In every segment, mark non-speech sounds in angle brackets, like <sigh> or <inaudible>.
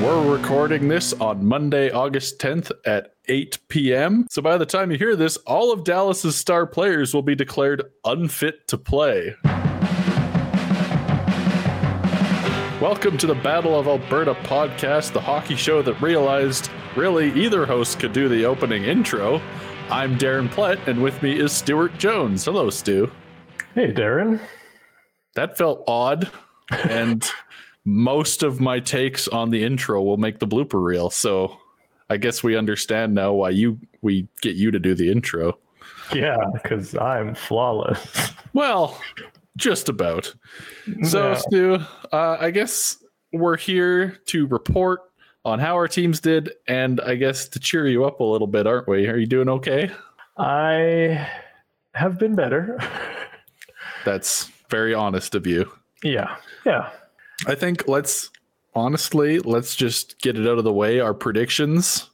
We're recording this on Monday, August 10th at 8 p.m. So by the time you hear this, all of Dallas's star players will be declared unfit to play. Welcome to the Battle of Alberta podcast, the hockey show that realized really either host could do the opening intro. I'm Darren Plett, and with me is Stuart Jones. Hello, Stu. Hey, Darren. That felt odd, and <laughs> most of my takes on the intro will make the blooper reel. So I guess we understand now why you we get you to do the intro. Yeah, because I'm flawless. <laughs> Well, just about. So, Yeah. Stu, uh, I guess we're here to report on how our teams did, and I guess to cheer you up a little bit, aren't we? Are you doing okay? I have been better. <laughs> That's very honest of you. yeah, yeah. I think let's honestly let's just get it out of the way. Our predictions.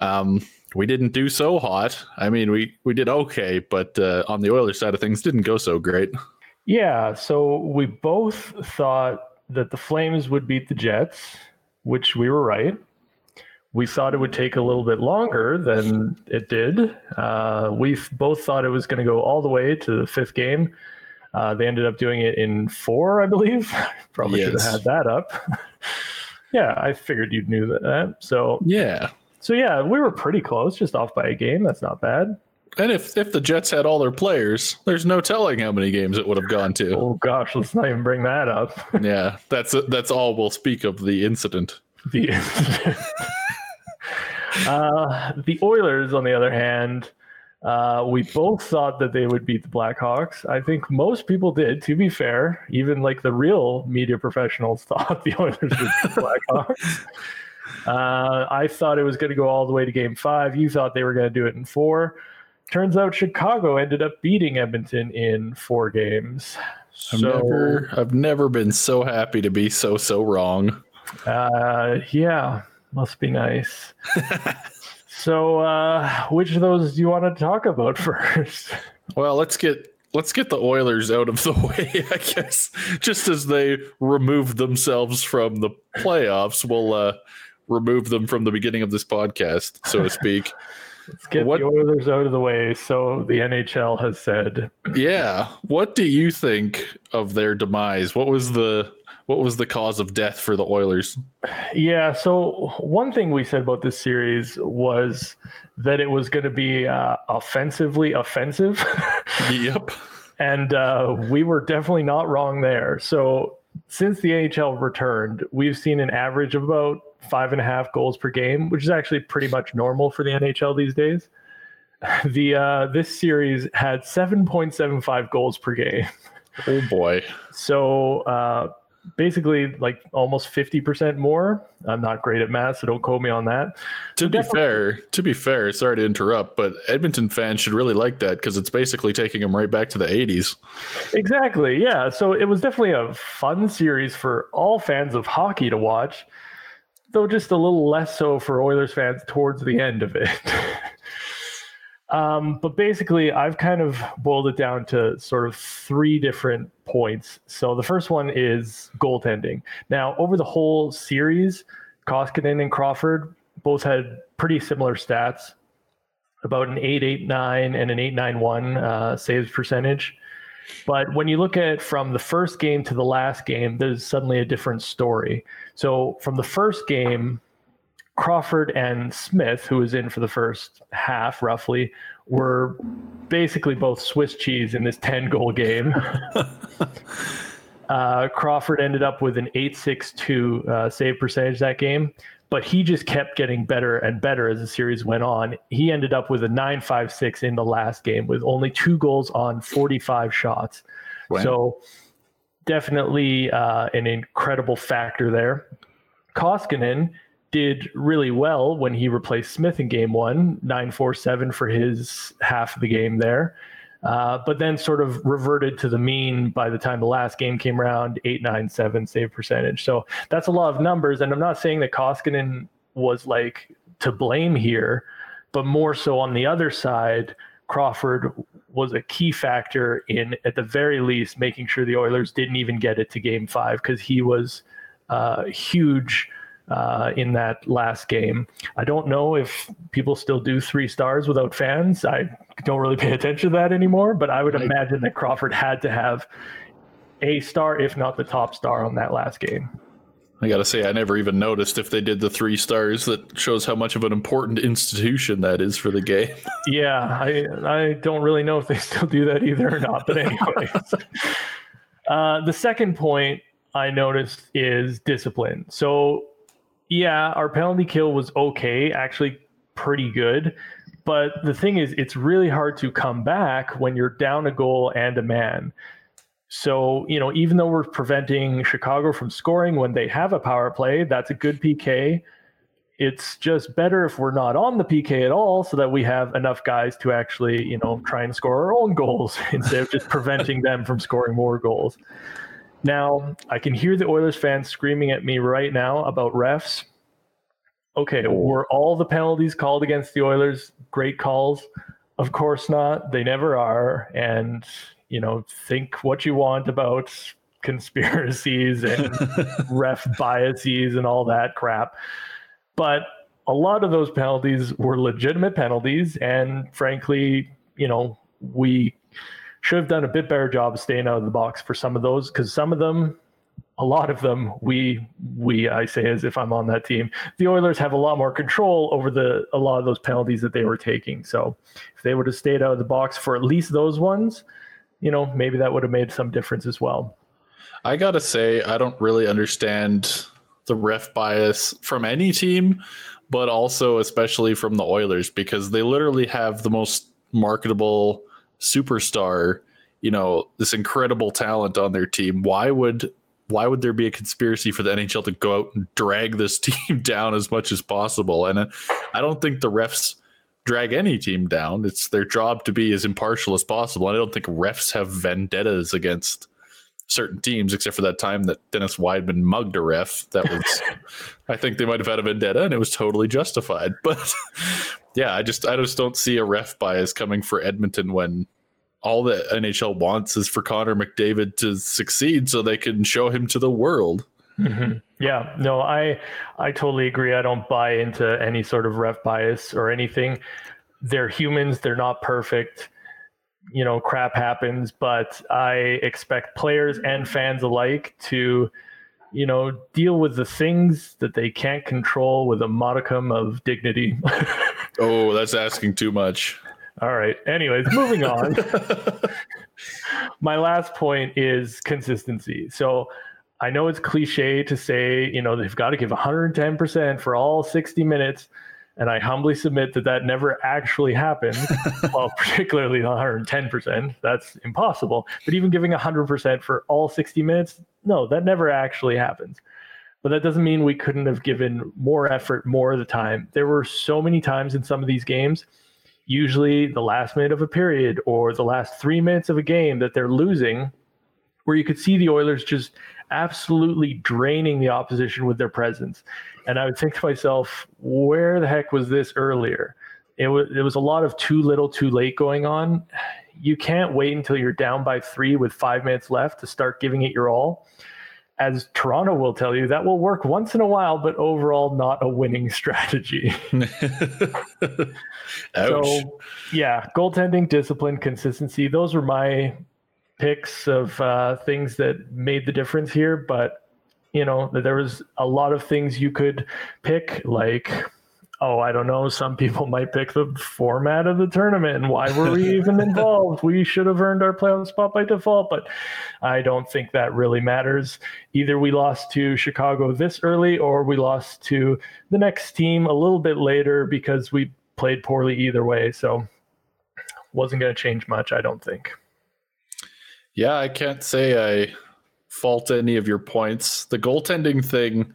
Um, we didn't do so hot. I mean, we we did okay, but uh, on the Oilers side of things, didn't go so great. Yeah, so we both thought that the Flames would beat the Jets, which we were right. We thought it would take a little bit longer than it did. Uh, we both thought it was going to go all the way to the fifth game. Uh, they ended up doing it in four, I believe. <laughs> Probably should have had that up. <laughs> yeah, I figured you knew that. So Yeah, So yeah, we were pretty close, just off by a game. That's not bad. and if if the Jets had all their players, there's no telling how many games it would have gone to. <laughs> Oh gosh, let's not even bring that up. yeah, that's that's all we'll speak of the incident. the uh, the Oilers, on the other hand, uh, we both thought that they would beat the Blackhawks. I think most people did. To be fair, even like the real media professionals <laughs> thought the Oilers would beat the Blackhawks. <laughs> Uh, I thought it was going to go all the way to Game Five. You thought they were going to do it in four. Turns out Chicago ended up beating Edmonton in four games. I've So, never I've never been so happy to be so so wrong. Uh, yeah, must be nice. <laughs> so, uh, which of those do you want to talk about <laughs> first? Well, let's get let's get the Oilers out of the <laughs> way, I guess. Just as they remove themselves from the playoffs, we'll uh, remove them from the beginning of this podcast, so to speak. <laughs> Let's get What- the Oilers out of the way. So the NHL has said, yeah. What do you think of their demise? What was the what was the cause of death for the Oilers? yeah. So one thing we said about this series was that it was going to be uh, offensively offensive. <laughs> yep. And uh, we were definitely not wrong there. So since the NHL returned, we've seen an average of about five and a half goals per game, which is actually pretty much normal for the NHL these days. <laughs> The uh, this series had 7.75 goals per game. Oh boy. So uh, basically, like almost 50% more. I'm not great at math, so don't quote me on that. To be definitely- fair, to be fair, sorry to interrupt, but Edmonton fans should really like that because it's basically taking them right back to the 80s. Exactly. Yeah. So it was definitely a fun series for all fans of hockey to watch, though just a little less so for Oilers fans towards the end of it. <laughs> um, but basically, I've kind of boiled it down to sort of three different points. So the first one is goaltending. Now, over the whole series, Koskinen and Crawford both had pretty similar stats about an 889 and an 891 uh, saves percentage. But when you look at from the first game to the last game, there's suddenly a different story. So from the first game, Crawford and Smith, who was in for the first half roughly, were basically both Swiss cheese in this 10 goal game. <laughs> uh, Crawford ended up with an 862 uh, save percentage that game, but he just kept getting better and better as the series went on. He ended up with a 956 in the last game with only two goals on 45 shots. Wow. So definitely uh, an incredible factor there. Koskinen did really well when he replaced Smith in game one, 947 for his half of the game there. Uh, but then sort of reverted to the mean by the time the last game came around, 897 save percentage. So that's a lot of numbers. And I'm not saying that Koskinen was like to blame here, but more so on the other side, Crawford was a key factor in, at the very least, making sure the Oilers didn't even get it to game five because he was a huge uh, in that last game. I don't know if people still do three stars without fans. I don't really pay attention to that anymore, but I would right. imagine that Crawford had to have a star, if not the top star, on that last game. I gotta say, I never even noticed if they did the three stars. That shows how much of an important institution that is for the game. <laughs> yeah, I I don't really know if they <laughs> still do that either or not. But anyways, <laughs> uh, the second point I noticed is discipline. So yeah, our penalty kill was okay, actually pretty good. But the thing is, it's really hard to come back when you're down a goal and a man. So, you know, even though we're preventing Chicago from scoring when they have a power play, that's a good PK. It's just better if we're not on the PK at all so that we have enough guys to actually, you know, try and score our own goals <laughs> instead of just preventing them from scoring more goals. Now, I can hear the Oilers fans screaming at me right now about refs. Okay, were all the penalties called against the Oilers great calls? Of course not. They never are. And you know, think what you want about <laughs> conspiracies and <laughs> ref biases and all that crap. But a lot of those penalties were legitimate penalties. And frankly, you know, we should have done a bit better job of staying out of the box for some of those because some of them a lot of them we we I say as if I'm on that team. The Oilers have a lot more control over the a lot of those penalties that they were taking. So if they would have stayed out of the box for at least those ones, you know, maybe that would have made some difference as well. I got to say, I don't really understand the ref bias from any team, but also especially from the Oilers because they literally have the most marketable superstar, you know, this incredible talent on their team. Why would why would there be a conspiracy for the NHL to go out and drag this <laughs> team down as much as possible? And uh, I don't think the refs drag any team down. It's their job to be as impartial as possible. And I don't think refs have vendettas against certain teams, except for that time that Dennis Wideman mugged a ref. That was, <laughs> I think they might have had a vendetta, and it was totally justified. <laughs> But yeah, I just I just don't see a ref bias coming for Edmonton when all the NHL wants is for Connor McDavid to succeed, so they can show him to the world. Mm-hmm. Yeah, no, I I totally agree. I don't buy into any sort of ref bias or anything. They're humans. They're not perfect. You know, crap happens, but I expect players and fans alike to, you know, deal with the things that they can't control with a modicum of dignity. <laughs> oh, that's asking too much. All right. Anyways, moving on. <laughs> My last point is consistency. So I know it's cliche to say, you know, they've got to give 110% for all 60 minutes. And I humbly submit that that never actually happened. <laughs> well, particularly 110%. That's impossible. But even giving 100% for all 60 minutes, no, that never actually happens. But that doesn't mean we couldn't have given more effort more of the time. There were so many times in some of these games, usually the last minute of a period or the last three minutes of a game that they're losing, where you could see the Oilers just absolutely draining the opposition with their presence. And I would think to myself, where the heck was this earlier? It was it was a lot of too little, too late going on. You can't wait until you're down by three with five minutes left to start giving it your all. As Toronto will tell you, that will work once in a while, but overall not a winning <laughs> strategy. <laughs> so, yeah, goaltending, discipline, consistency, those were my picks of uh, things that made the difference here, but you know there was a lot of things you could pick, like oh I don't know, some people <laughs> might pick the format of the tournament and why were we <laughs> even involved? We should have earned our playoff spot by default, but I don't think that really matters. Either we lost to Chicago this early, or we lost to the next team a little bit later because we played poorly either way. So wasn't going to change much, I don't think. Yeah, I can't say I fault any of your points. The goaltending thing,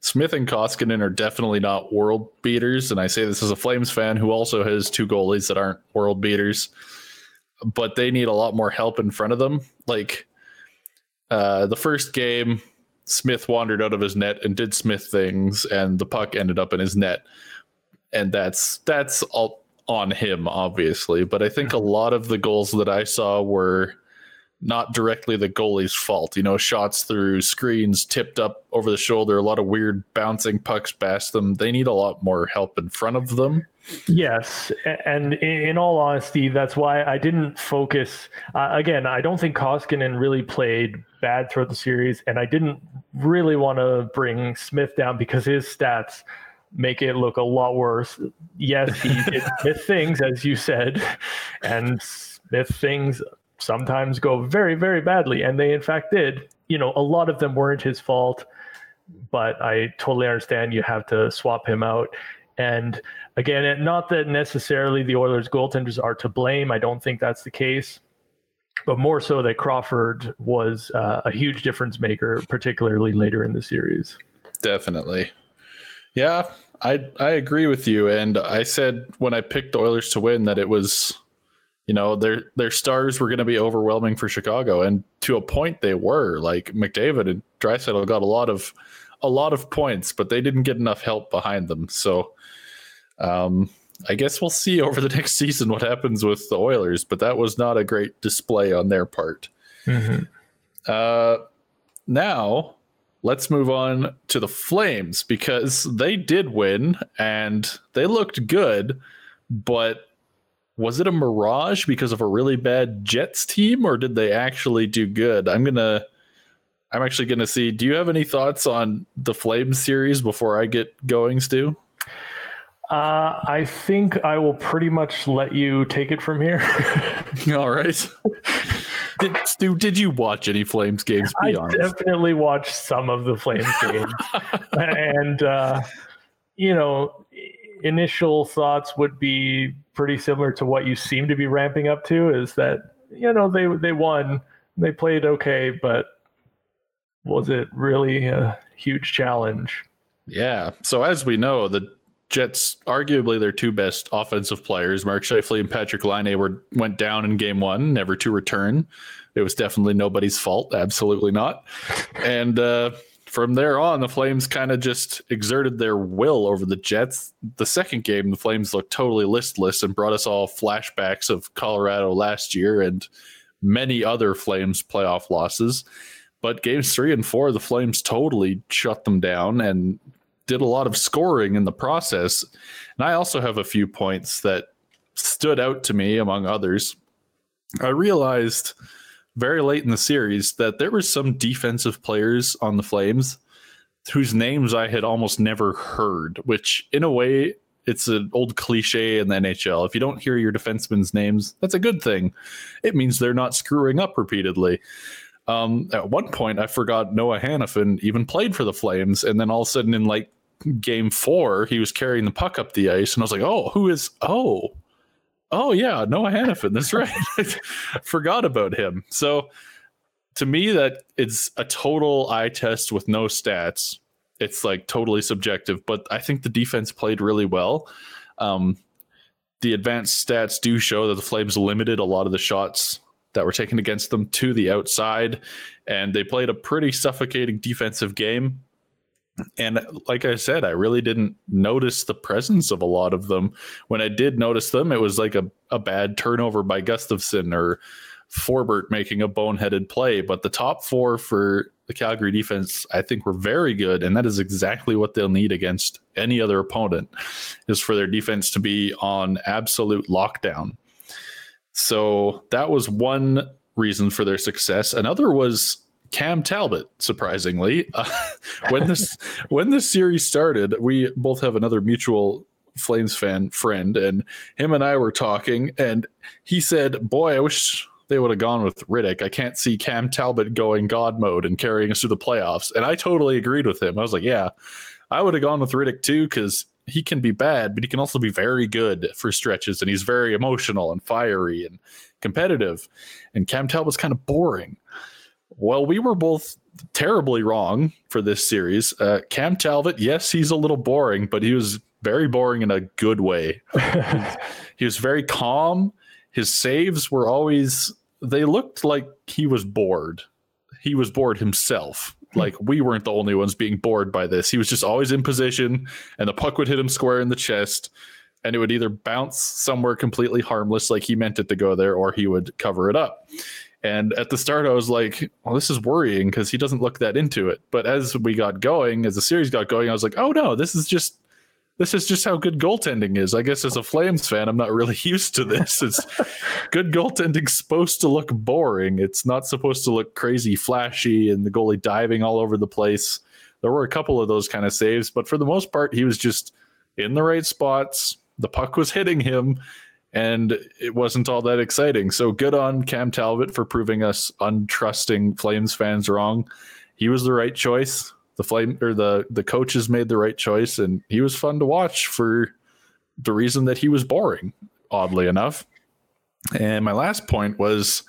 Smith and Koskinen are definitely not world beaters. And I say this as a Flames fan who also has two goalies that aren't world beaters, but they need a lot more help in front of them. Like uh, the first game, Smith wandered out of his net and did Smith things, and the puck ended up in his net. And that's that's all on him, obviously. But I think a lot of the goals that I saw were not directly the goalie's fault. You know, shots through screens, tipped up over the shoulder, a lot of weird bouncing pucks past them. They need a lot more help in front of them. Yes, and in all honesty, that's why I didn't focus. Uh, again, I don't think Koskinen really played bad throughout the series, and I didn't really want to bring Smith down because his stats make it look a lot worse. Yes, he did <laughs> Smith things, as you said, and Smith things sometimes go very, very badly, and they in fact did. You know, a lot of them weren't his fault, but I totally understand you have to swap him out. And again, not that necessarily the Oilers goaltenders are to blame. I don't think that's the case, but more so that Crawford was uh, a huge difference maker, particularly later in the series. Definitely. Yeah, I I agree with you. And I said when I picked the Oilers to win that it was, you know, their their stars were going to be overwhelming for Chicago, and to a point they were. Like McDavid and Draisaitl got a lot of a lot of points, but they didn't get enough help behind them. So um, I guess we'll see <laughs> over the next season what happens with the Oilers, but that was not a great display on their part. Mm-hmm. Uh, now, let's move on to the Flames because they did win and they looked good, but was it a mirage because of a really bad Jets team or did they actually do good? I'm to I'm actually going to see. Do you have any thoughts on the Flames series before I get going, Stu? Uh, I think I will pretty much let you take it from here. <laughs> All right. Did, Stu, did you watch any Flames games? Be I honest. definitely watched some of the Flames <laughs> games, and uh, you know, initial thoughts would be pretty similar to what you seem to be ramping up to. Is that you know they they won, they played okay, but was it really a huge challenge? Yeah. So as we know, the Jets, arguably their two best offensive players, Mark Scheifele and Patrik Laine, were went down in game one, never to return. It was definitely nobody's fault, absolutely not. And uh, from there on, the Flames kind of just exerted their will over the Jets. The second game, the Flames looked totally listless and brought us all flashbacks of Colorado last year and many other Flames playoff losses. But games three and four, the Flames totally shut them down and did a lot of scoring in the process. And I also have a few points that stood out to me among others. I realized very late in the series that there were some defensive players on the Flames whose names I had almost never heard, which in a way it's an old cliche in the NHL. If you don't hear your defensemen's names, that's a good thing. It means they're not screwing up repeatedly. Um, at one point, I forgot Noah Hanifin even played for the Flames, and then all of a sudden, in like game four, he was carrying the puck up the ice, and I was like, "Oh, who is? Oh, oh yeah, Noah Hanifin. That's right. <laughs> Forgot about him." So, to me, that it's a total eye test with no stats. It's like totally subjective, but I think the defense played really well. Um, the advanced stats do show that the Flames limited a lot of the shots that were taken against them to the outside, and they played a pretty suffocating defensive game and like I said, I really didn't notice the presence of a lot of them. When I did notice them, it was like a, a bad turnover by Gustafsson or Forbort making a boneheaded play. But the top four for the Calgary defense, I think, were very good, and that is exactly what they'll need against any other opponent, is for their defense to be on absolute lockdown. So that was one reason for their success. Another was Cam Talbot, surprisingly, <laughs> uh, when this when this series started, we both have another mutual Flames fan friend, and him and I were talking, and he said, "Boy, I wish they would have gone with Rittich. I can't see Cam Talbot going God mode and carrying us through the playoffs." And I totally agreed with him. I was like, "Yeah, I would have gone with Rittich too, because." He can be bad, but he can also be very good for stretches, and he's very emotional and fiery and competitive. And Cam Talbot's kind of boring. Well, we were both terribly wrong for this series. Uh, Cam Talbot, yes, he's a little boring, but he was very boring in a good way. <laughs> he was very calm. His saves were always, they looked like he was bored. He was bored himself. Like we weren't the only ones being bored by this. He was just always in position, and the puck would hit him square in the chest, and it would either bounce somewhere completely harmless, like he meant it to go there, or he would cover it up And at the start, I was like, well, this is worrying because he doesn't look that into it. But as we got going, as the series got going, I was like, oh no, this is just this is just how good goaltending is. I guess as a Flames fan, I'm not really <laughs> used to this. It's good goaltending supposed to look boring. It's not supposed to look crazy flashy and the goalie diving all over the place. There were a couple of those kind of saves, but for the most part, he was just in the right spots. The puck was hitting him, and it wasn't all that exciting. So good on Cam Talbot for proving us untrusting Flames fans wrong. He was the right choice. The flame or the the coaches made the right choice, and he was fun to watch for the reason that he was boring, oddly enough. And my last point was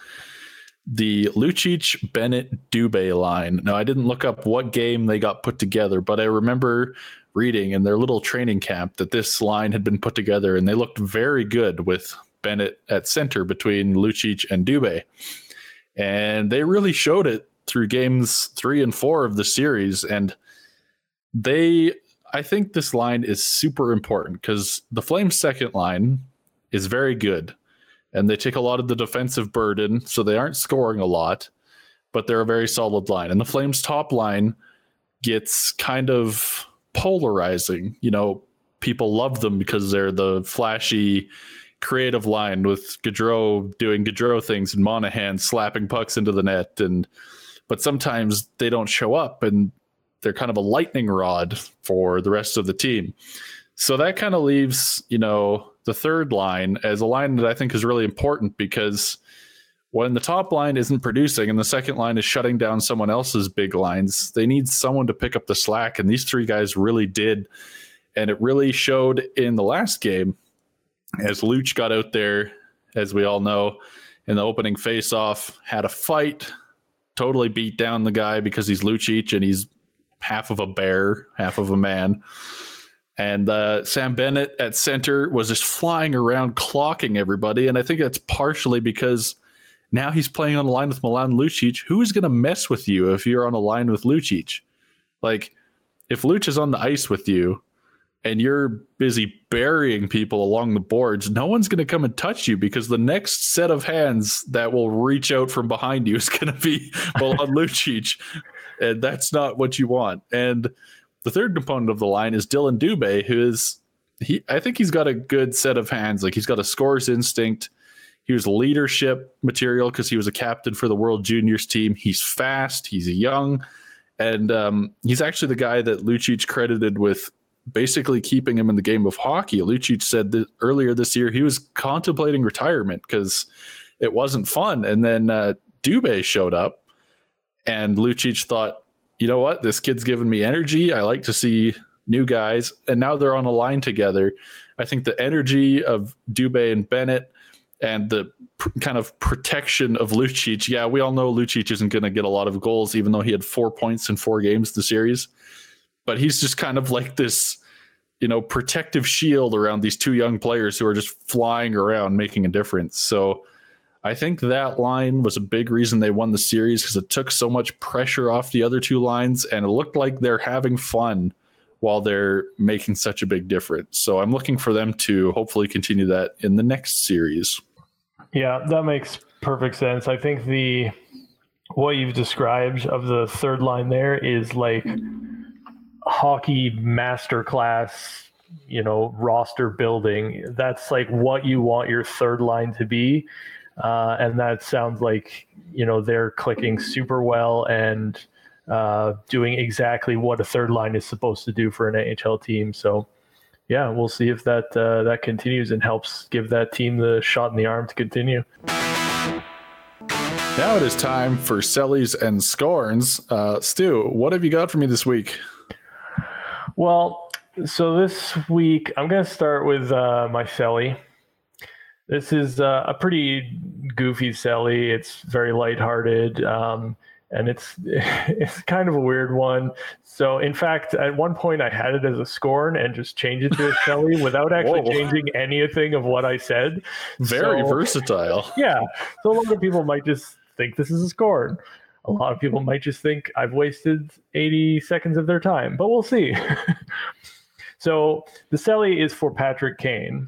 the Lucic Bennett Dubé line. Now I didn't look up what game they got put together, but I remember reading in their little training camp that this line had been put together and they looked very good with Bennett at center between Lucic and Dubé. And they really showed it through games three and four of the series. And they, I think this line is super important because the Flames' second line is very good and they take a lot of the defensive burden. So they aren't scoring a lot, but they're a very solid line. And the Flames' top line gets kind of polarizing. You know, people love them because they're the flashy, creative line with Gaudreau doing Gaudreau things and Monahan slapping pucks into the net. And but sometimes they don't show up and they're kind of a lightning rod for the rest of the team. So that kind of leaves, you know, the third line as a line that I think is really important because when the top line isn't producing and the second line is shutting down someone else's big lines, they need someone to pick up the slack. And these three guys really did. And it really showed in the last game as Luch got out there, as we all know, in the opening face-off, had a fight, totally beat down the guy because he's Lucic and he's half of a bear, half of a man. And uh, Sam Bennett at center was just flying around, clocking everybody. And I think that's partially because – now he's playing on the line with Milan Lucic. Who is going to mess with you if you're on a line with Lucic? Like, if Luch is on the ice with you and you're busy burying people along the boards, no one's going to come and touch you because the next set of hands that will reach out from behind you is <laughs> going to be Milan Lucic. And that's not what you want. And the third component of the line is Dillon Dubé, who is he I think he's got a good set of hands. Like he's got a score's instinct. He was leadership material because he was a captain for the World Juniors team. He's fast. He's young, and um, he's actually the guy that Lucic credited with basically keeping him in the game of hockey. Lucic said that earlier this year he was contemplating retirement because it wasn't fun. And then uh, Dubé showed up, and Lucic thought, you know what, this kid's giving me energy. I like to see new guys, and now they're on a line together. I think the energy of Dubé and Bennett and the pr- kind of protection of Lucic. Yeah, we all know Lucic isn't going to get a lot of goals, even though he had four points in four games the series. But he's just kind of like this, you know, protective shield around these two young players who are just flying around making a difference. So I think that line was a big reason they won the series because it took so much pressure off the other two lines and it looked like they're having fun while they're making such a big difference. So I'm looking for them to hopefully continue that in the next series. Yeah, that makes perfect sense. I think the what you've described of the third line there is like hockey masterclass, you know, roster building. That's like what you want your third line to be. Uh, and that sounds like, you know, they're clicking super well and uh, doing exactly what a third line is supposed to do for an NHL team. So, yeah, we'll see if that uh, that continues and helps give that team the shot in the arm to continue. Now it is time for Sellies and Scorns. Uh, Stu, what have you got for me this week? Well, so this week I'm going to start with uh, my Selly. This is uh, a pretty goofy Selly. It's very lighthearted. Um, and it's <laughs> it's kind of a weird one. So, in fact, at one point I had it as a scorn and just changed it to a Shelly <laughs> without actually Whoa. changing anything of what I said. Very so, versatile. <laughs> Yeah. So a lot of people might just think this is a scorn. A lot of people might just think I've wasted 80 seconds of their time, but we'll see. so the Selly is for Patrick Kane.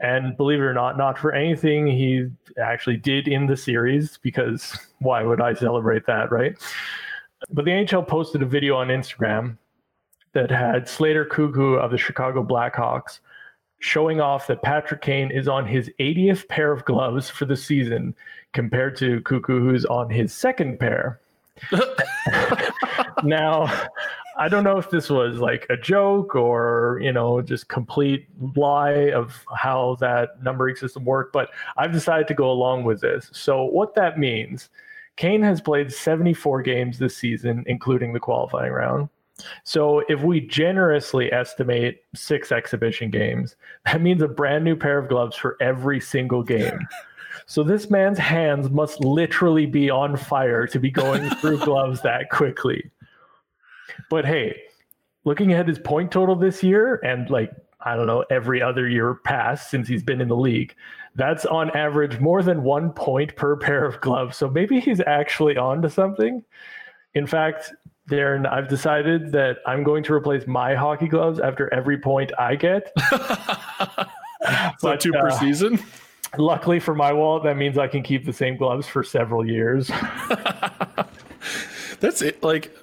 And believe it or not, not for anything he actually did in the series, because why would I celebrate that, right? But the NHL posted a video on Instagram that had Slater Koekkoek of the Chicago Blackhawks showing off that Patrick Kane is on his 80th pair of gloves for the season compared to Koekkoek, who's on his second pair. <laughs> now, I don't know if this was like a joke or, you know, just complete lie of how that numbering system worked, but I've decided to go along with this. So, what that means, Kane has played 74 games this season, including the qualifying round. So, if we generously estimate six exhibition games, that means a brand new pair of gloves for every single game. So this man's hands must literally be on fire to be going through <laughs> gloves that quickly. But hey, looking at his point total this year and like I don't know every other year past since he's been in the league, that's on average more than one point per <laughs> pair of gloves. So maybe he's actually on to something. In fact, Darren, I've decided that I'm going to replace my hockey gloves after every point I get. <laughs> <laughs> so two per uh, season. Luckily for my wallet, that means I can keep the same gloves for several years. That's it. Like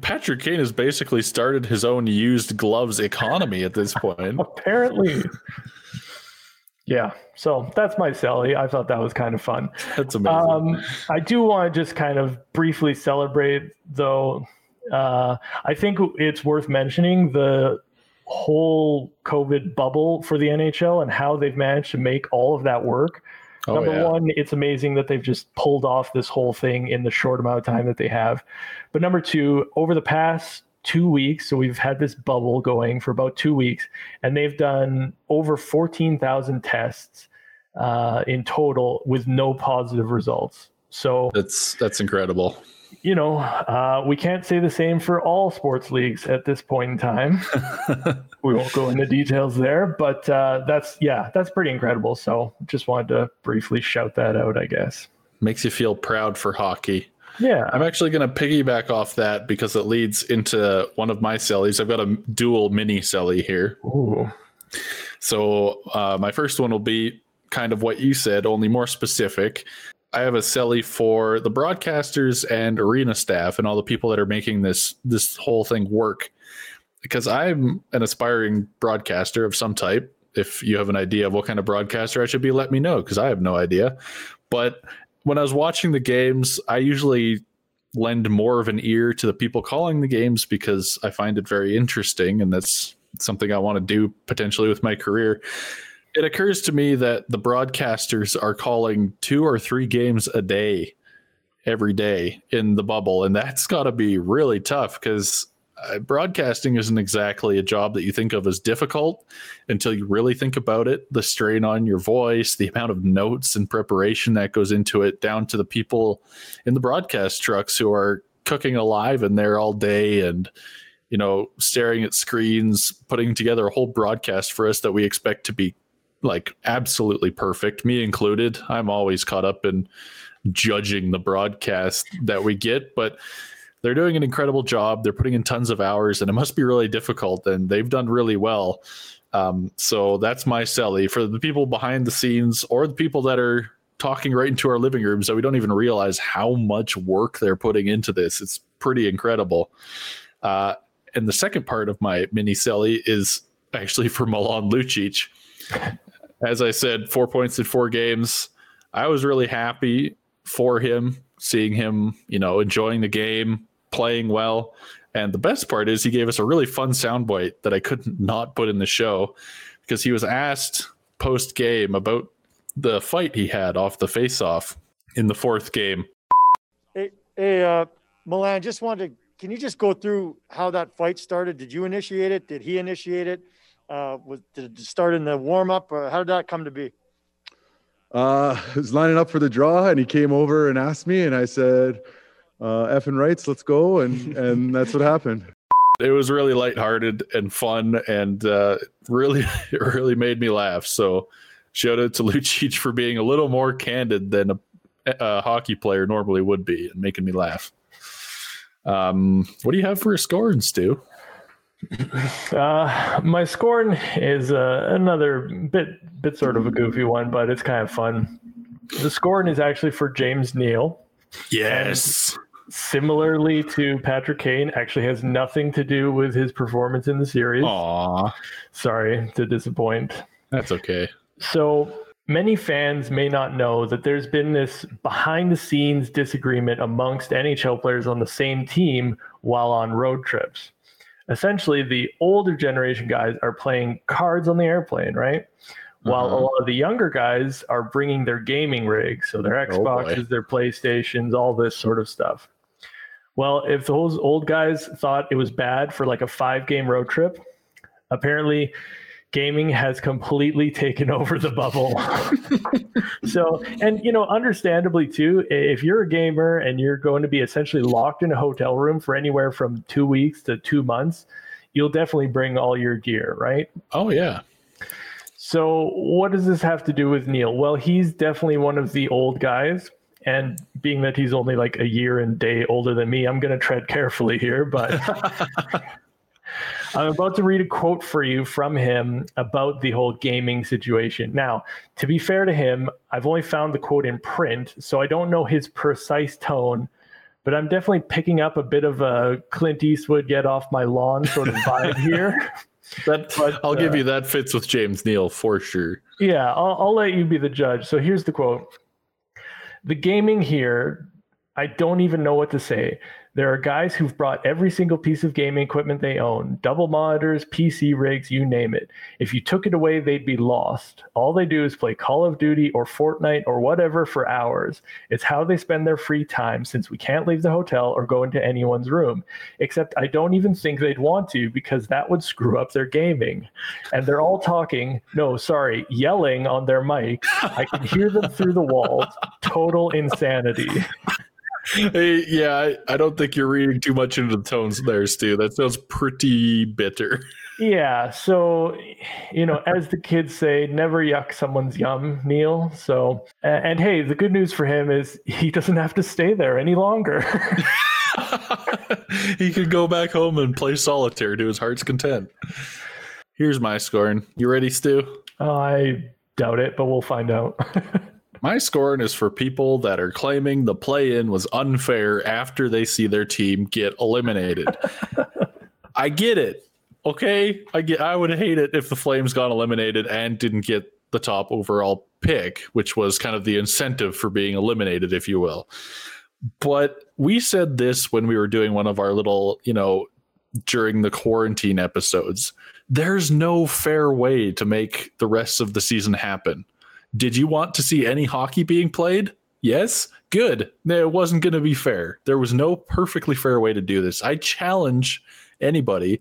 Patrick Kane has basically started his own used gloves economy at this point. <laughs> Apparently. Yeah, so that's my Selly. I thought that was kind of fun. That's amazing. Um, I do want to just kind of briefly celebrate, though. Uh, I think it's worth mentioning the whole COVID bubble for the NHL and how they've managed to make all of that work. Oh, Number yeah. one, it's amazing that they've just pulled off this whole thing in the short amount of time that they have. But number two, over the past two weeks, so we've had this bubble going for about two weeks, and they've done over 14,000 tests uh, in total with no positive results. So that's that's incredible you know, uh, we can't say the same for all sports leagues at this point in time. <laughs> we won't go into details there, but uh, that's yeah, that's pretty incredible. So just wanted to briefly shout that out, I guess. Makes you feel proud for hockey. Yeah. I'm actually going to piggyback off that because it leads into one of my sellies. I've got a dual mini selly here. Ooh. So uh, my first one will be kind of what you said, only more specific. I have a selly for the broadcasters and arena staff and all the people that are making this this whole thing work. Because I'm an aspiring broadcaster of some type. If you have an idea of what kind of broadcaster I should be, let me know because I have no idea. But when I was watching the games, I usually lend more of an ear to the people calling the games because I find it very interesting and that's something I want to do potentially with my career. It occurs to me that the broadcasters are calling two or three games a day every day in the bubble and that's got to be really tough because uh, broadcasting isn't exactly a job that you think of as difficult until you really think about it the strain on your voice the amount of notes and preparation that goes into it down to the people in the broadcast trucks who are cooking alive in there all day and you know staring at screens putting together a whole broadcast for us that we expect to be like absolutely perfect, me included. I'm always caught up in judging the broadcast that we get, but they're doing an incredible job. They're putting in tons of hours, and it must be really difficult. And they've done really well. Um, so that's my selly for the people behind the scenes or the people that are talking right into our living rooms that we don't even realize how much work they're putting into this. It's pretty incredible. Uh, and the second part of my mini selly is actually <laughs> for Milan Lucic as I said, four points in four games. I was really happy for him, seeing him, you know, enjoying the game, playing well. And the best part is he gave us a really fun soundbite that I could <laughs> not put in the show because he was asked post game about the fight he had off the face off in the fourth game. Hey, hey uh, Milan, just wanted to, can you just go through how that fight started? Did you initiate it? Did he initiate it? uh, was did it start in the warm up, or how did that come to be? Uh, I was lining up for the draw, and he came over and asked me, and I said, uh, "Effing rights, let's go," and and <laughs> that's what happened. It was really lighthearted and fun, and uh, really, <laughs> it really made me laugh. So, shout out to Lucic for being a little more candid than a, a hockey player normally would be, and making me laugh. Um, what do you have for a score, Stu? Uh, my scorn is uh, another bit, bit sort of a goofy one, but it's kind of fun. The scorn is actually for James Neal. Yes. Similarly to Patrick Kane, actually has nothing to do with his performance in the series. Aw, Sorry to disappoint. that's okay. So many fans may not know that there's been this behind the scenes disagreement amongst NHL players on the same team while on road trips. Essentially, the older generation guys are playing cards on the airplane, right? While a Uh-huh. lot of the younger guys are bringing their gaming rigs, so their Oh. Xboxes, their PlayStations, all this sort of stuff. Well, if those old guys thought it was bad for like a five game road trip, apparently gaming has completely taken <laughs> over the bubble. <laughs> so, and you know, understandably too, if you're a gamer and you're going to be essentially locked in a hotel room for anywhere from two weeks to two months, you'll definitely bring all your gear, right? Oh yeah. So, what does this have to do with Neal? Well, he's definitely one of the old guys. And being that he's only like a year and day older than me, I'm going to tread carefully here. But <laughs> I'm about to read a quote for you from him about the whole gaming situation. Now, to be fair to him, I've only found the quote in print, so I don't know his precise tone, but I'm definitely picking up a bit of a Clint Eastwood get off my lawn sort of vibe <laughs> here. That But, I'll give uh, you that fits with James Neal for sure. Yeah, I'll, I'll let you be the judge. So here's the quote The gaming here, I don't even know what to say. There are guys who've brought every single piece of gaming equipment they own double monitors, PC rigs, you name it. If you took it away, they'd be lost. All they do is play Call of Duty or Fortnite or whatever for hours. It's how they spend their free time since we can't leave the hotel or go into anyone's room. Except I don't even think they'd want to because that would screw up their gaming. And they're all talking, no, sorry, yelling on their mics. I can hear them through the walls. Total insanity. Hey, yeah, I, I don't think you're reading too much into the tones there, Stu. That sounds pretty bitter. Yeah, so you know, as the kids say, never yuck someone's yum, Neal. So, a- and hey, the good news for him is he doesn't have to stay there any longer. <laughs> he could go back home and play solitaire to his heart's content. Here's my scorn. You ready, Stu? I doubt it, but we'll find out. <laughs> My scorn is for people that are claiming the play in was unfair after they see their team get eliminated. <laughs> I get it. Okay. I get I would hate it if the Flames got eliminated and didn't get the top overall pick, which was kind of the incentive for being eliminated, if you will. But we said this when we were doing one of our little, you know, during the quarantine episodes. There's no fair way to make the rest of the season happen. Did you want to see any hockey being played? Yes. Good. It wasn't going to be fair. There was no perfectly fair way to do this. I challenge anybody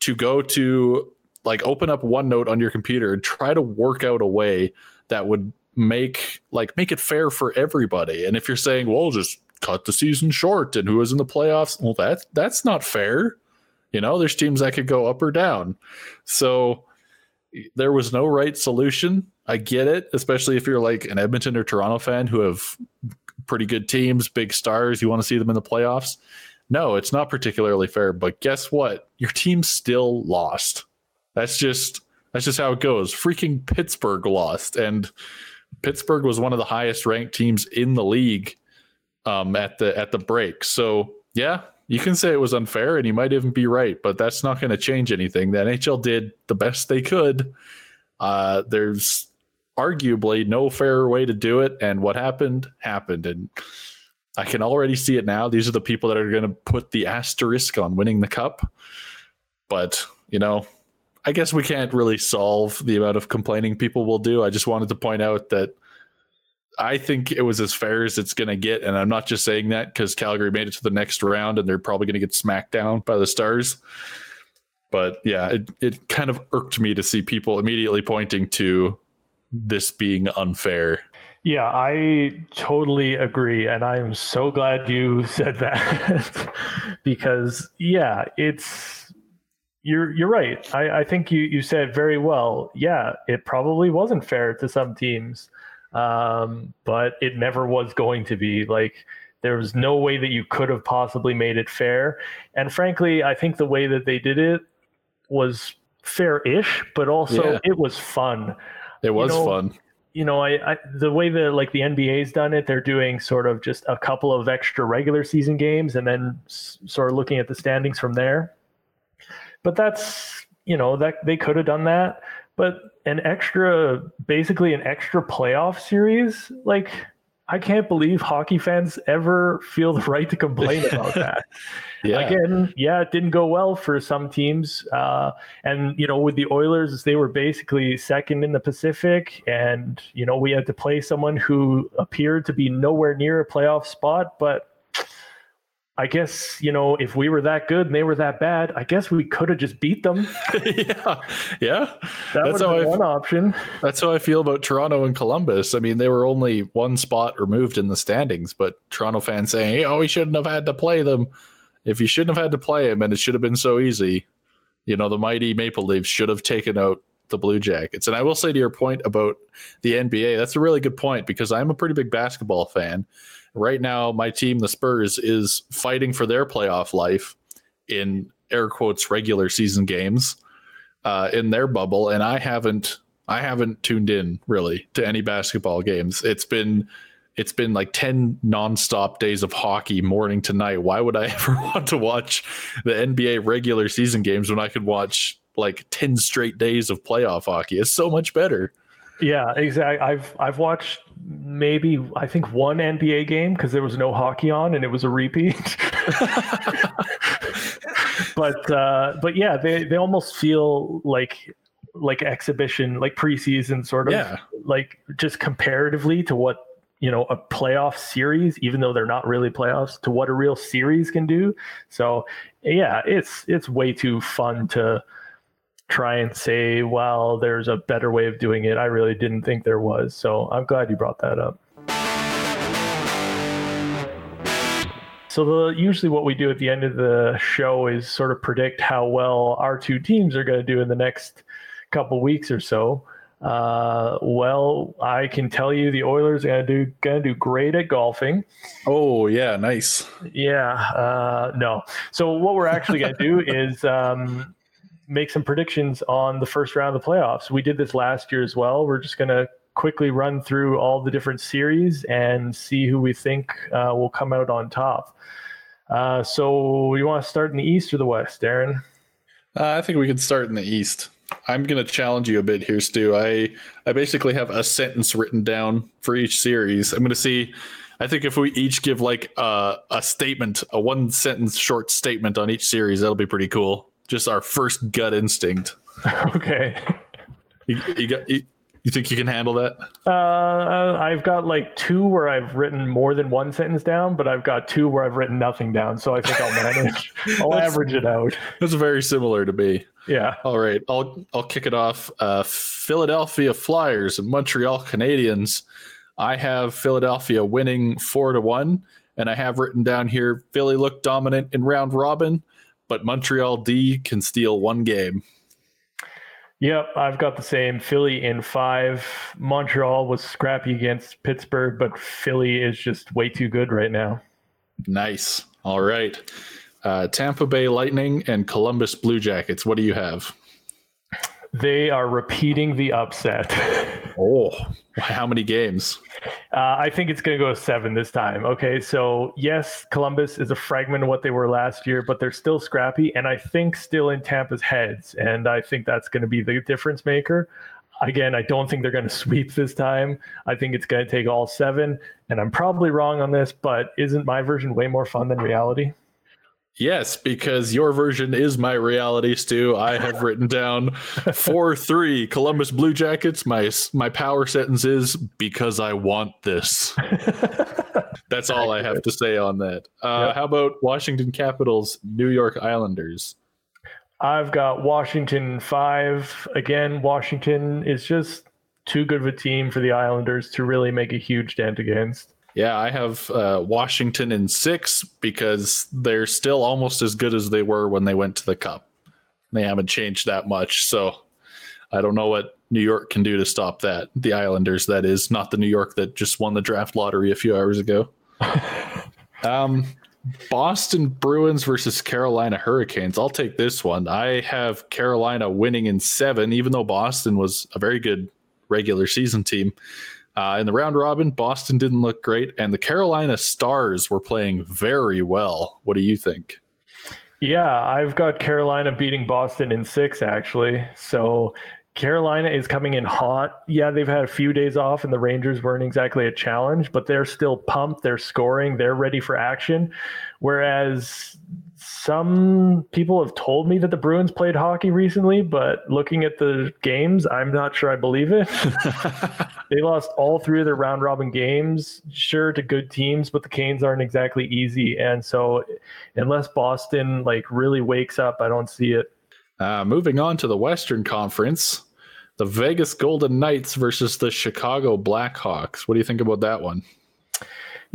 to go to like open up OneNote on your computer and try to work out a way that would make like make it fair for everybody. And if you're saying, "Well, just cut the season short and who is in the playoffs?" Well, that that's not fair. You know, there's teams that could go up or down. So there was no right solution. I get it, especially if you're like an Edmonton or Toronto fan who have pretty good teams, big stars, you want to see them in the playoffs. No, it's not particularly fair, but guess what? Your team still lost. That's just that's just how it goes. Freaking Pittsburgh lost and Pittsburgh was one of the highest ranked teams in the league um, at the at the break. So, yeah, you can say it was unfair and you might even be right, but that's not going to change anything. The NHL did the best they could. Uh, there's arguably no fairer way to do it, and what happened happened, and I can already see it now. These are the people that are going to put the asterisk on winning the cup. But you know, I guess we can't really solve the amount of complaining people will do. I just wanted to point out that I think it was as fair as it's going to get, and I'm not just saying that because Calgary made it to the next round, and they're probably going to get smacked down by the Stars. But yeah, it, it kind of irked me to see people immediately pointing to this being unfair. Yeah, I totally agree. And I'm so glad you <laughs> said that <laughs> because, yeah, it's. You're you're right. I, I think you, you said very well. Yeah, it probably wasn't fair to some teams, um, but it never was going to be. Like there was no way that you could have possibly made it fair. And frankly, I think the way that they did it was fair-ish, but also Yeah. it was fun. It was know, fun. You know, I, I the way that like the NBA's done it, they're doing sort of just a couple of extra regular season games and then s- sort of looking at the standings from there. But that's you know that they could have done that, but an extra, basically an extra playoff series, like. I can't believe hockey fans ever feel the right to complain <laughs> about that Yeah. again, yeah, it didn't go well for some teams. Uh, and, you know, with the Oilers, they were basically second in the Pacific. And, you know, we had to play someone who appeared to be nowhere near a playoff spot. But I guess, you know, if we were that good and they were that bad, I guess we could have just beat them. <laughs> yeah. Yeah. That That's how have I f- one option. That's how I feel about Toronto and Columbus. I mean, they were only one spot removed in the standings, but Toronto fans saying, hey, oh, we shouldn't have had to play them. If you shouldn't have had to play them and it should have been so easy, you know, the mighty Maple Leafs should have taken out the Blue Jackets. And I will say to your point about the NBA, that's a really good point because I'm a pretty big basketball fan. Right now, my team, the Spurs, is fighting for their playoff life in air quotes regular season games uh, in their bubble, and I haven't I haven't tuned in really to any basketball games. It's been it's been like 10 nonstop days of hockey morning to night. Why would I <laughs> ever want to watch the NBA regular season games when I could watch like 10 straight days of playoff hockey? It's so much better. Yeah, exactly. I've I've watched maybe I think one NBA game because there was no hockey on and it was a repeat. <laughs> but uh, but yeah, they they almost feel like like exhibition, like preseason sort of, Yeah. like just comparatively to what you know a playoff series, even though they're not really playoffs, to what a real series can do. So yeah, it's it's way too fun to try and say, well, there's a better way of doing it. I really didn't think there was. So I'm glad you brought that up. So the usually what we do at the end of the show is sort of predict how well our two teams are going to do in the next couple weeks or so. Uh, well, I can tell you the Oilers are going to do going to do great at golfing. Oh, yeah, nice. Yeah, uh, no. So what we're actually going to do <laughs> is um, make some predictions on the first round of the playoffs. We did this last year as well. We're just going to quickly run through all the different series and see who we think uh, will come out on top. Uh, so you want to start in the East or the West, Darren? Uh, I think we could start in the East. I'm going to challenge you a bit here, Stu. I I basically have a sentence written down for each series. I'm going to see. I think if we each give like a, a statement, a one sentence short statement on each series, that'll be pretty cool. Just our first gut instinct. <laughs> okay. You, you got. You, you think you can handle that? Uh, I've got like two where I've written more than one sentence down, but I've got two where I've written nothing down. So I think I'll manage. <laughs> I'll average it out. That's very similar to me. Yeah. All right, I'll I'll kick it off. Uh, Philadelphia Flyers and Montreal Canadiens. I have Philadelphia winning four to one, and I have written down here Philly looked dominant in round robin, but Montreal D can steal one game. Yep, I've got the same. Philly in five. Montreal was scrappy against Pittsburgh, but Philly is just way too good right now. Nice. All right, uh, Tampa Bay Lightning and Columbus Blue Jackets. What do you have? They are repeating the upset. <laughs> Oh, how many games? Uh, I think it's going to go seven this time. Okay, so yes, Columbus is a fragment of what they were last year, but they're still scrappy, and I think still in Tampa's heads, and I think that's going to be the difference maker. Again, I don't think they're going to sweep this time. I think it's going to take all seven, and I'm probably wrong on this, but isn't my version way more fun than reality? Yes, because your version is my reality, Stu. I have written down four three Columbus Blue Jackets. My my power sentence is because I want this. <laughs> That's all I have to say on that. Uh, Yep. How about Washington Capitals, New York Islanders? I've got Washington five. Again, Washington is just too good of a team for the Islanders to really make a huge dent against. Yeah, I have uh, Washington in six because they're still almost as good as they were when they went to the Cup. They haven't changed that much, so I don't know what New York can do to stop that. The Islanders, that is, not the New York that just won the draft lottery a few hours ago. <laughs> um, Boston Bruins versus Carolina Hurricanes. I'll take this one. I have Carolina winning in seven, even though Boston was a very good regular season team. Uh, in the round robin, Boston didn't look great, and the Carolina Stars were playing very well. What do you think? Yeah, I've got Carolina beating Boston in six, actually. So Carolina is coming in hot. Yeah, they've had a few days off, and the Rangers weren't exactly a challenge, but they're still pumped. They're scoring. They're ready for action. Whereas some people have told me that the Bruins played hockey recently, but looking at the games, I'm not sure I believe it. <laughs> they lost all three of their round robin games, sure to good teams, but the Canes aren't exactly easy. And so, unless Boston like really wakes up, I don't see it. Uh, moving on to the Western Conference, the Vegas Golden Knights versus the Chicago Blackhawks. What do you think about that one?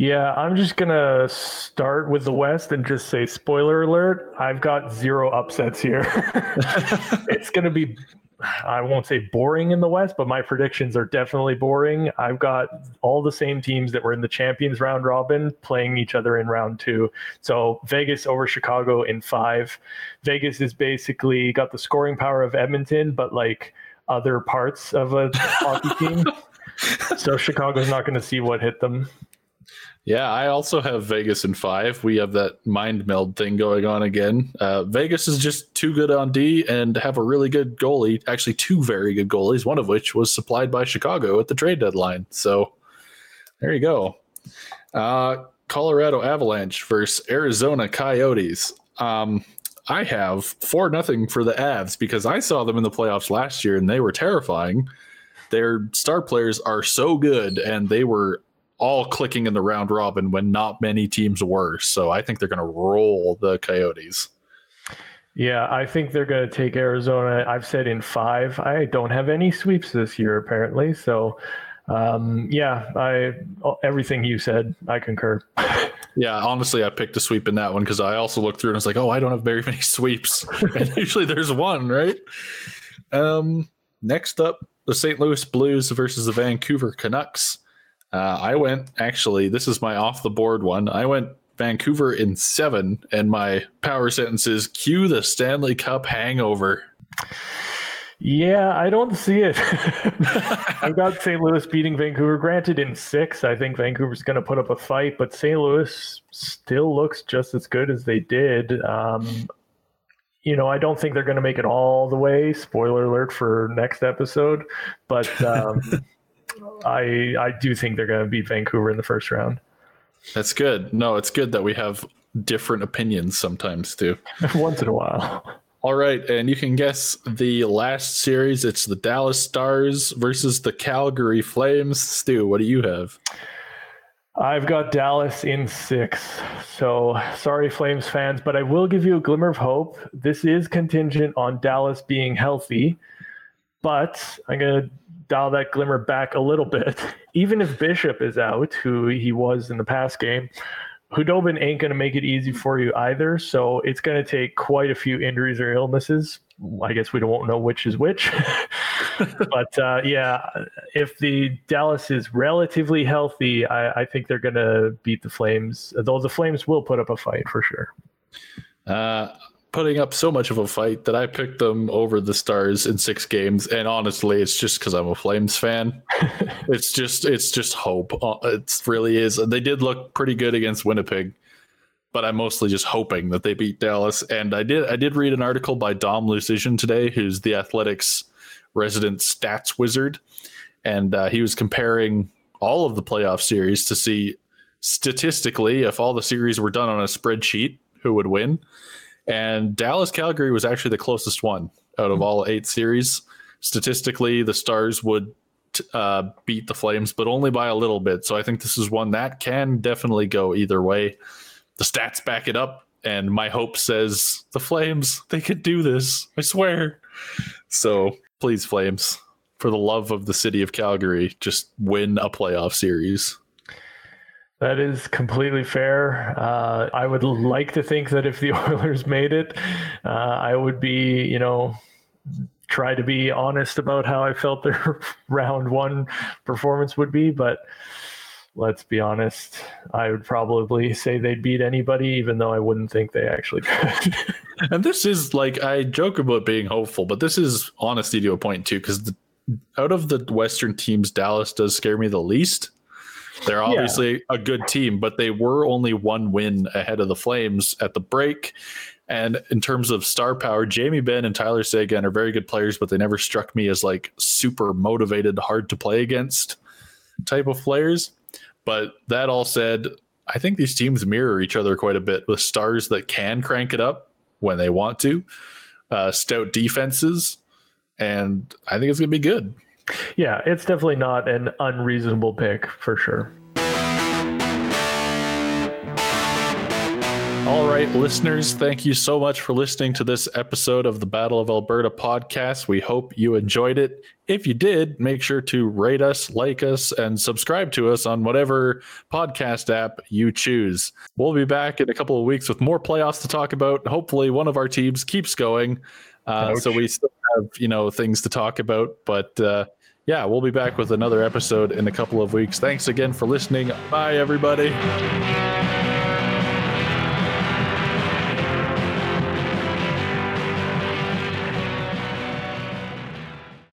Yeah, I'm just gonna start with the West and just say spoiler alert. I've got zero upsets here. <laughs> it's gonna be I won't say boring in the West, but my predictions are definitely boring. I've got all the same teams that were in the Champions round robin playing each other in round two. So Vegas over Chicago in five. Vegas is basically got the scoring power of Edmonton, but like other parts of a hockey team. <laughs> So Chicago's not going to see what hit them. Yeah, I also have Vegas in five. We have that mind meld thing going on again. Uh, Vegas is just too good on D and have a really good goalie. Actually, two very good goalies, one of which was supplied by Chicago at the trade deadline. So there you go. Uh, Colorado Avalanche versus Arizona Coyotes. Um, I have four nothing for the Avs because I saw them in the playoffs last year and they were terrifying. Their star players are so good and they were all clicking in the round robin when not many teams were. So I think they're going to roll the Coyotes. Yeah, I think they're going to take Arizona. I've said in five. I don't have any sweeps this year, apparently. So, um, yeah, I everything you said, I concur. <laughs> Yeah, honestly, I picked a sweep in that one because I also looked through and I was like, oh, I don't have very <laughs> many sweeps. <laughs> and usually there's one, right? Um, next up, the St. Louis Blues versus the Vancouver Canucks. Uh, I went actually. This is my off the board one. I went Vancouver in seven, and my power sentence is cue the Stanley Cup hangover. Yeah, I don't see it. <laughs> I've got St. Louis beating Vancouver. Granted, in six, I think Vancouver's going to put up a fight, but St. Louis still looks just as good as they did. Um, you know, I don't think they're going to make it all the way. Spoiler alert for next episode, but <laughs> um, I I do think they're going to beat Vancouver in the first round. That's good. No, it's good that we have different opinions sometimes too. <laughs> Once in a while. All right, and you can guess the last series. It's the Dallas Stars versus the Calgary Flames. Stu, what do you have? I've got Dallas in six. So sorry, Flames fans, but I will give you a glimmer of hope. This is contingent on Dallas being healthy, but I'm going to dial that glimmer back a little bit. <laughs> Even if Bishop is out, who he was in the past game, Khudobin ain't going to make it easy for you either. So it's going to take quite a few injuries or illnesses. I guess we don't know which is which. <laughs> but uh, yeah, if the Dallas is relatively healthy, I, I think they're going to beat the Flames. Though the Flames will put up a fight for sure. Uh, putting up so much of a fight that I picked them over the Stars in six games. And honestly, it's just because I'm a Flames fan. <laughs> it's just it's just hope. Uh, it really is. They did look pretty good against Winnipeg, but I'm mostly just hoping that they beat Dallas. And I did I did read an article by Dom Luszczyszyn today, who's the Athletic's resident stats wizard, and uh, he was comparing all of the playoff series to see statistically if all the series were done on a spreadsheet who would win and Dallas Calgary was actually the closest one out of hmm. all eight series. Statistically, the Stars would uh, beat the Flames, but only by a little bit. So I think this is one that can definitely go either way. The stats back it up, and my hope says the Flames, they could do this. I swear. So please, Flames, for the love of the city of Calgary, just win a playoff series. That is completely fair. Uh, I would like to think that if the <laughs> Oilers made it, uh, I would be, you know, try to be honest about how I felt their <laughs> round one performance would be. But let's be honest. I would probably say they'd beat anybody, even though I wouldn't think they actually <laughs> could. and this is like I joke about being hopeful, but this is honesty to a point too, because out of the Western teams, Dallas does scare me the least. They're obviously yeah. a good team, but they were only one win ahead of the Flames at the break. And in terms of star power, Jamie Benn and Tyler Seguin are very good players, but they never struck me as like super motivated, hard to play against type of players. But that all said, I think these teams mirror each other quite a bit with stars that can crank it up when they want to, uh, stout defenses, and I think it's going to be good. Yeah, it's definitely not an unreasonable pick for sure. All right, listeners, thank you so much for listening to this episode of the Battle of Alberta podcast. We hope you enjoyed it. If you did, make sure to rate us, like us, and subscribe to us on whatever podcast app you choose. We'll be back in a couple of weeks with more playoffs to talk about. Hopefully, one of our teams keeps going. Uh, so we still have, you know, things to talk about. But uh, yeah, we'll be back with another episode in a couple of weeks. Thanks again for listening. Bye, everybody.